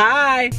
Hi.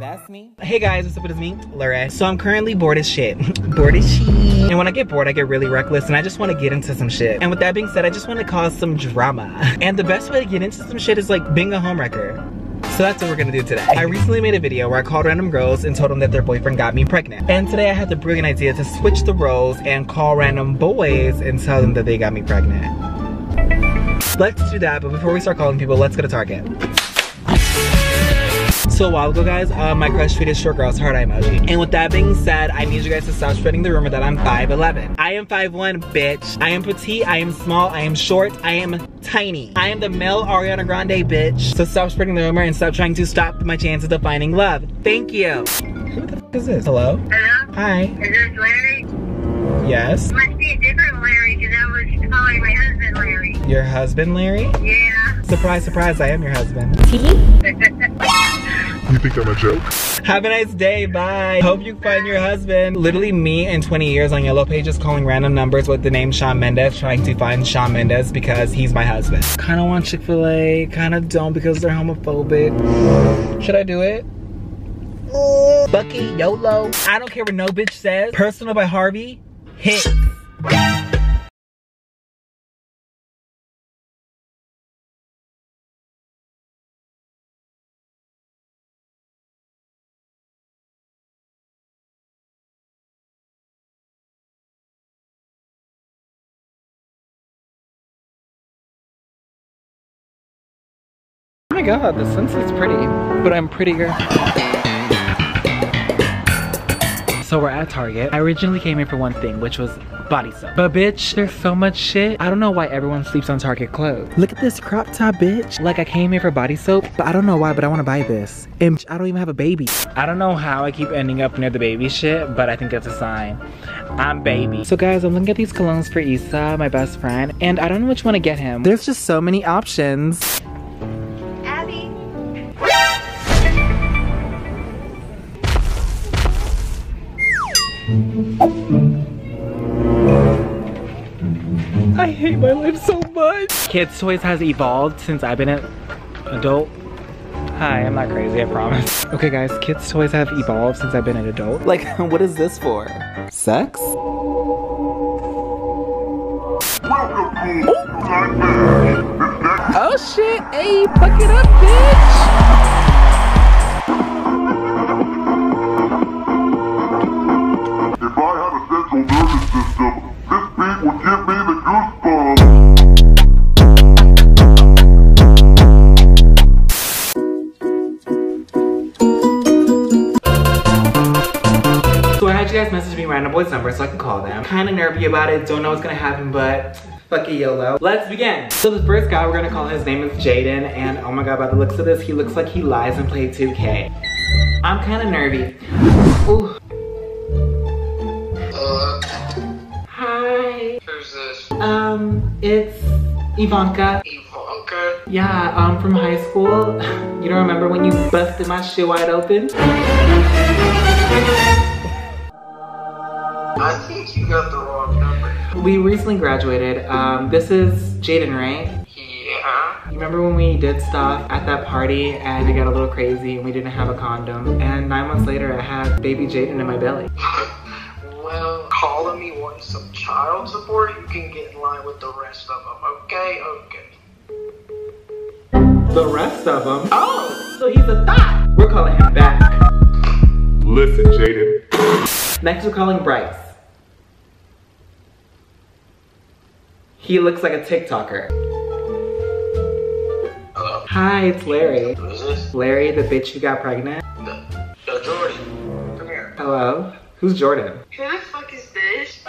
That's me. Hey guys, what's up? It's me, Larray. So I'm currently bored as shit. bored as shit. And when I get bored, I get really reckless and I just want to get into some shit. And with that being said, I just want to cause some drama. And the best way to get into some shit is like being a homewrecker. So that's what we're gonna do today. I recently made a video where I called random girls and told them that their boyfriend got me pregnant. And today I had the brilliant idea to switch the roles and call random boys and tell them that they got me pregnant. Let's do that, but before we start calling people, let's go to Target. So a while ago, guys, uh, my crush tweeted short girls heart emoji. And with that being said, I need you guys to stop spreading the rumor that I'm 5'11". I am 5'1", bitch. I am petite, I am small, I am short, I am tiny. I am the male Ariana Grande, bitch. So stop spreading the rumor and stop trying to stop my chances of finding love. Thank you. Who the f is this? Hello? Hello? Hi. Is this Larry? Yes? Must be a different Larry because I was calling my husband Larry. Your husband, Larry? Yeah. Surprise, surprise, I am your husband. You think I'm a joke? Have a nice day, bye. Hope you find your husband. Literally me in 20 years on Yellow Pages calling random numbers with the name Shawn Mendes trying to find Shawn Mendes because he's my husband. Kinda want Chick-fil-A, kinda don't because they're homophobic. Should I do it? Bucky, YOLO. I don't care what no bitch says. Personal by HRVY, hit. God, the sunset's pretty, but I'm prettier. So we're at Target. I originally came here for one thing, which was body soap. But bitch, there's so much shit. I don't know why everyone sleeps on Target clothes. Look at this crop top, bitch. Like I came here for body soap, but I don't know why, but I wanna buy this. And I don't even have a baby. I don't know how I keep ending up near the baby shit, but I think that's a sign. I'm baby. So guys, I'm looking at these colognes for Issa, my best friend, and I don't know which one to get him. There's just so many options. Kids Toys has evolved since I've been an adult. Hi, I'm not crazy, I promise. Okay guys, Kids Toys have evolved since I've been an adult. Like, what is this for? Sex? Oh shit, hey, fuck it up, bitch! Kinda about it, don't know what's gonna happen, but fuck it, YOLO. Let's begin. So the first guy we're gonna call, his name is Jaden, and oh my god, by the looks of this, he looks like he lies and played 2K. I'm kinda nervy. Ooh. Uh, Hi. who's this? Um, it's Ivanka. Ivanka? Yeah, um, from high school. You don't remember when you busted my shit wide open? I think you got the. We recently graduated. Um, this is Jaden, right? Yeah? You remember when we did stuff at that party and it got a little crazy and we didn't have a condom? And nine months later, I had baby Jaden in my belly. well, calling me wanting some child support, you can get in line with the rest of them, okay? Okay. The rest of them. Oh, so he's a thought. We're calling him back. Listen, Jaden. Next, we're calling Bryce. He looks like a TikToker. Hello? Hi, it's Larry. Who is this? Larry, the bitch who got pregnant. No, no, Jordan. Come here. Hello? Who's Jordan? Who the fuck is this?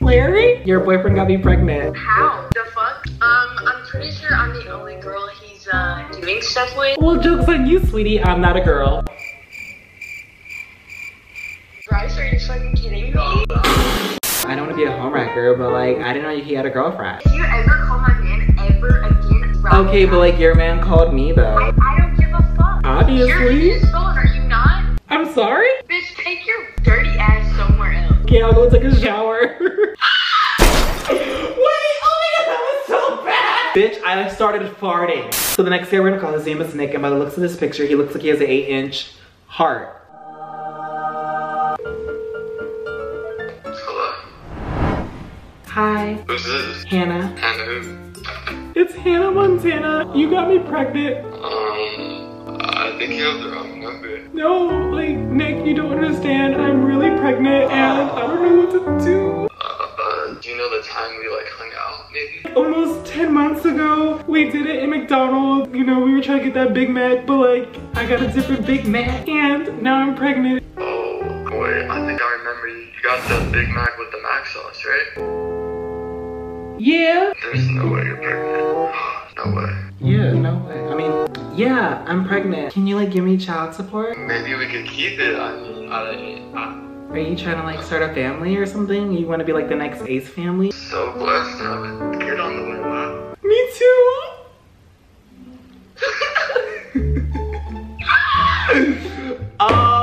Larry? Your boyfriend got me pregnant. How? The fuck? Um, I'm pretty sure I'm the only girl he's uh doing stuff with. Well, joke's on you, sweetie. I'm not a girl. Bryce, are you fucking kidding me? I don't want to be a homewrecker, but like, I didn't know he had a girlfriend. If you ever call my man ever again, Bryce, Okay, but like, your man called me though. I don't give a fuck. You're Obviously. his phone, are you not? I'm sorry? Bitch, take your dirty ass somewhere else. Okay, I'll go take a shower. Wait! Oh my god, that was so bad! Bitch, I started farting. So the next day we're gonna call his name is Nick and by the looks of this picture, he looks like he has an eight inch heart. Hi, Who's this? Hannah. Hannah who? It's Hannah Montana. You got me pregnant. Um, I think you have the wrong number. No, like, Nick, you don't understand. I'm really pregnant and I don't know what to do. Uh, uh, do you know the time we like hung out, maybe? Almost 10 months ago, we did it in McDonald's. You know, we were trying to get that Big Mac, but like, I got a different Big Mac and now I'm pregnant. Oh, boy, I think I remember you. You got the Big Mac with the mac sauce, right? Yeah. There's no way you're pregnant. no way. Yeah, no way. I mean, yeah, I'm pregnant. Can you like give me child support? Maybe we could keep it. I I'm Are you trying to like start a family or something? You want to be like the next Ace family? so blessed to have a kid on the way. Wow. Me too. oh,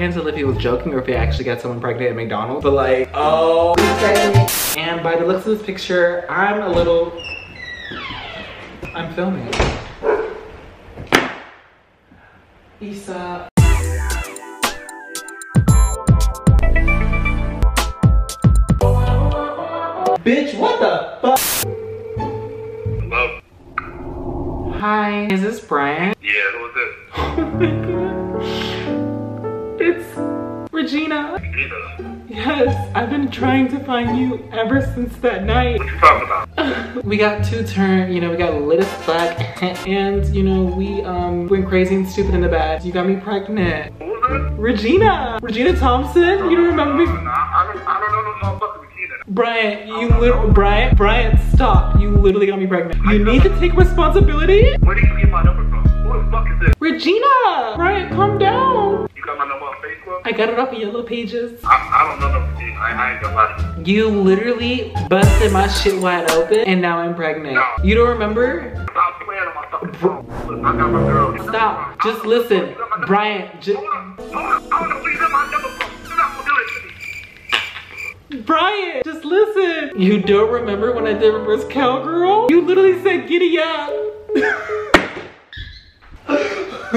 can't tell if he was joking or if he actually got someone pregnant at McDonald's, but like, oh, And by the looks of this picture, I'm a little, I'm filming. Issa. Bitch, what the fuck? Hello? Hi, is this Brian? I've been trying to find you ever since that night. What you talking about? We got two turn, you know, we got lit as fuck, and you know, we um went crazy and stupid in the bed. You got me pregnant. Who is it? Regina! Regina Thompson? You don't remember me? no I don't, I don't know no motherfucker Regina. Brian, you lit Brian, Brian, stop. You literally got me pregnant. You need to take responsibility. Where did you get my number from? Who the fuck is this? Regina! Brian, calm down. You got my number on Facebook? I got it off of Yellow Pages. I, I don't know no Regina. I, I ain't gonna lie you. You literally busted my shit wide open and now I'm pregnant. No. You don't remember? Stop playing on my fucking phone. Look, I got my girl. Stop. Just listen. Brian, ju- Hold on. Hold on. I wanna please get my number from. You're not gonna do it to me. Brian, just listen. You don't remember when I did reverse cowgirl? You literally said giddy up.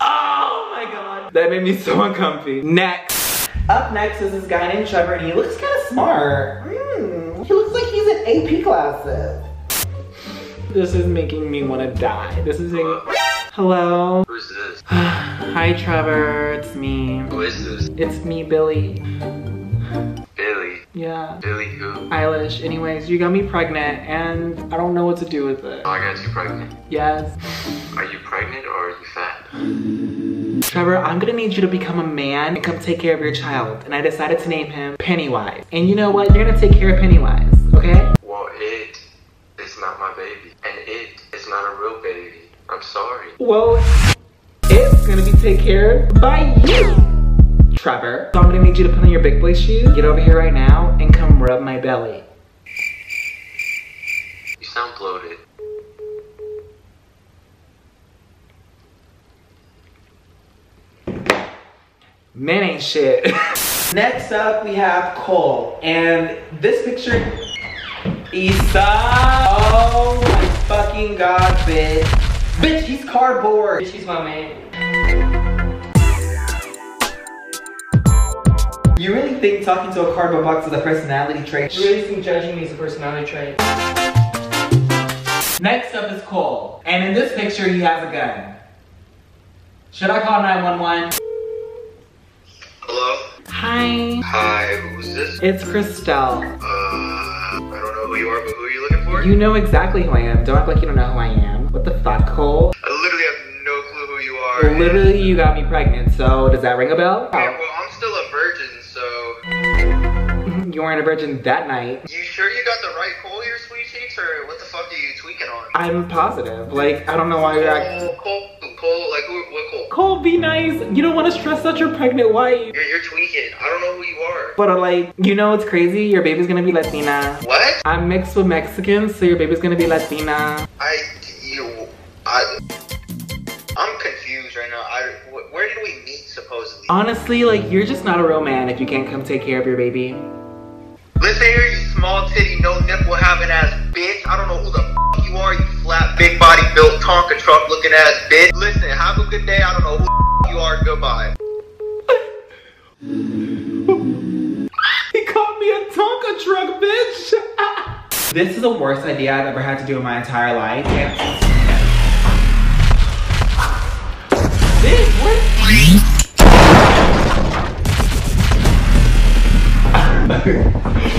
oh my god. That made me so uncomfy. Next. Up next is this guy named Trevor and he looks kind of smart. Hmm, he looks like he's in AP classes. This is making me want to die. This is making... Hello? Who's this? Hi Trevor, it's me. Who is this? It's me, Billy. Billy. Yeah. Billy who? Eilish, anyways, you got me pregnant and I don't know what to do with it. Oh, I got you pregnant. Yes. Are you pregnant or are you fat? Trevor, I'm gonna need you to become a man and come take care of your child. And I decided to name him Pennywise. And you know what? You're gonna take care of Pennywise, okay? Well, it is not my baby. And it is not a real baby. I'm sorry. Well, it's gonna be taken care of by you, Trevor. So I'm gonna need you to put on your big boy shoes, get over here right now, and come rub my belly. Men ain't shit. Next up, we have Cole. And this picture, Issa. Oh my fucking god, bitch. Bitch, he's cardboard. Bitch, he's my man. You really think talking to a cardboard box is a personality trait? You really think judging me is a personality trait? Next up is Cole. And in this picture, he has a gun. Should I call 911? Hi. Hi, who's this? It's Christelle. Uh, I don't know who you are, but who are you looking for? You know exactly who I am. Don't act like you don't know who I am. What the fuck, Cole? I literally have no clue who you are. Literally, you got me pregnant, so does that ring a bell? Yeah, well, I'm still a virgin, so. You weren't a virgin that night. You sure you got the right Cole here, sweet cheeks, or what the fuck are you tweaking on? I'm positive. Like, I don't know why you're acting. Cole, be nice. You don't want to stress out your pregnant wife. You're, you're tweaking. I don't know who you are. But uh, like, you know what's crazy? Your baby's gonna be Latina. What? I'm mixed with Mexicans, so your baby's gonna be Latina. I, you, I, I'm confused right now. I, wh- where did we meet supposedly? Honestly, like, you're just not a real man if you can't come take care of your baby. Listen here, you small titty, no nipple having looking ass bitch. Listen, have a good day. I don't know who you are. Goodbye. He called me a Tonka truck, bitch. this is the worst idea I've ever had to do in my entire life. Bitch, what?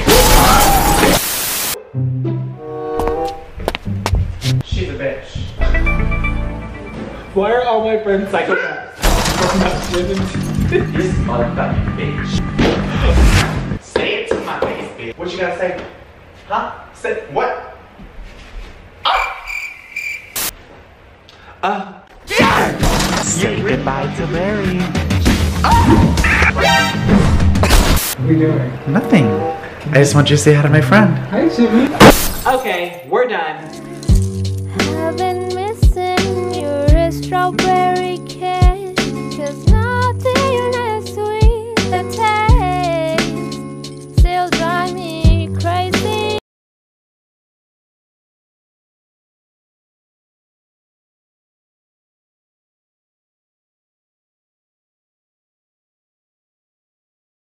my friends psychopaths? This motherfucking bitch. Say it to my face, bitch. What you gotta say? Huh? Say what? Ah! Uh, Say goodbye to Larry. what are you doing? Nothing. I just want you to say hi to my friend. Hi, Jimmy. Okay, we're done. strawberry kiss. Cause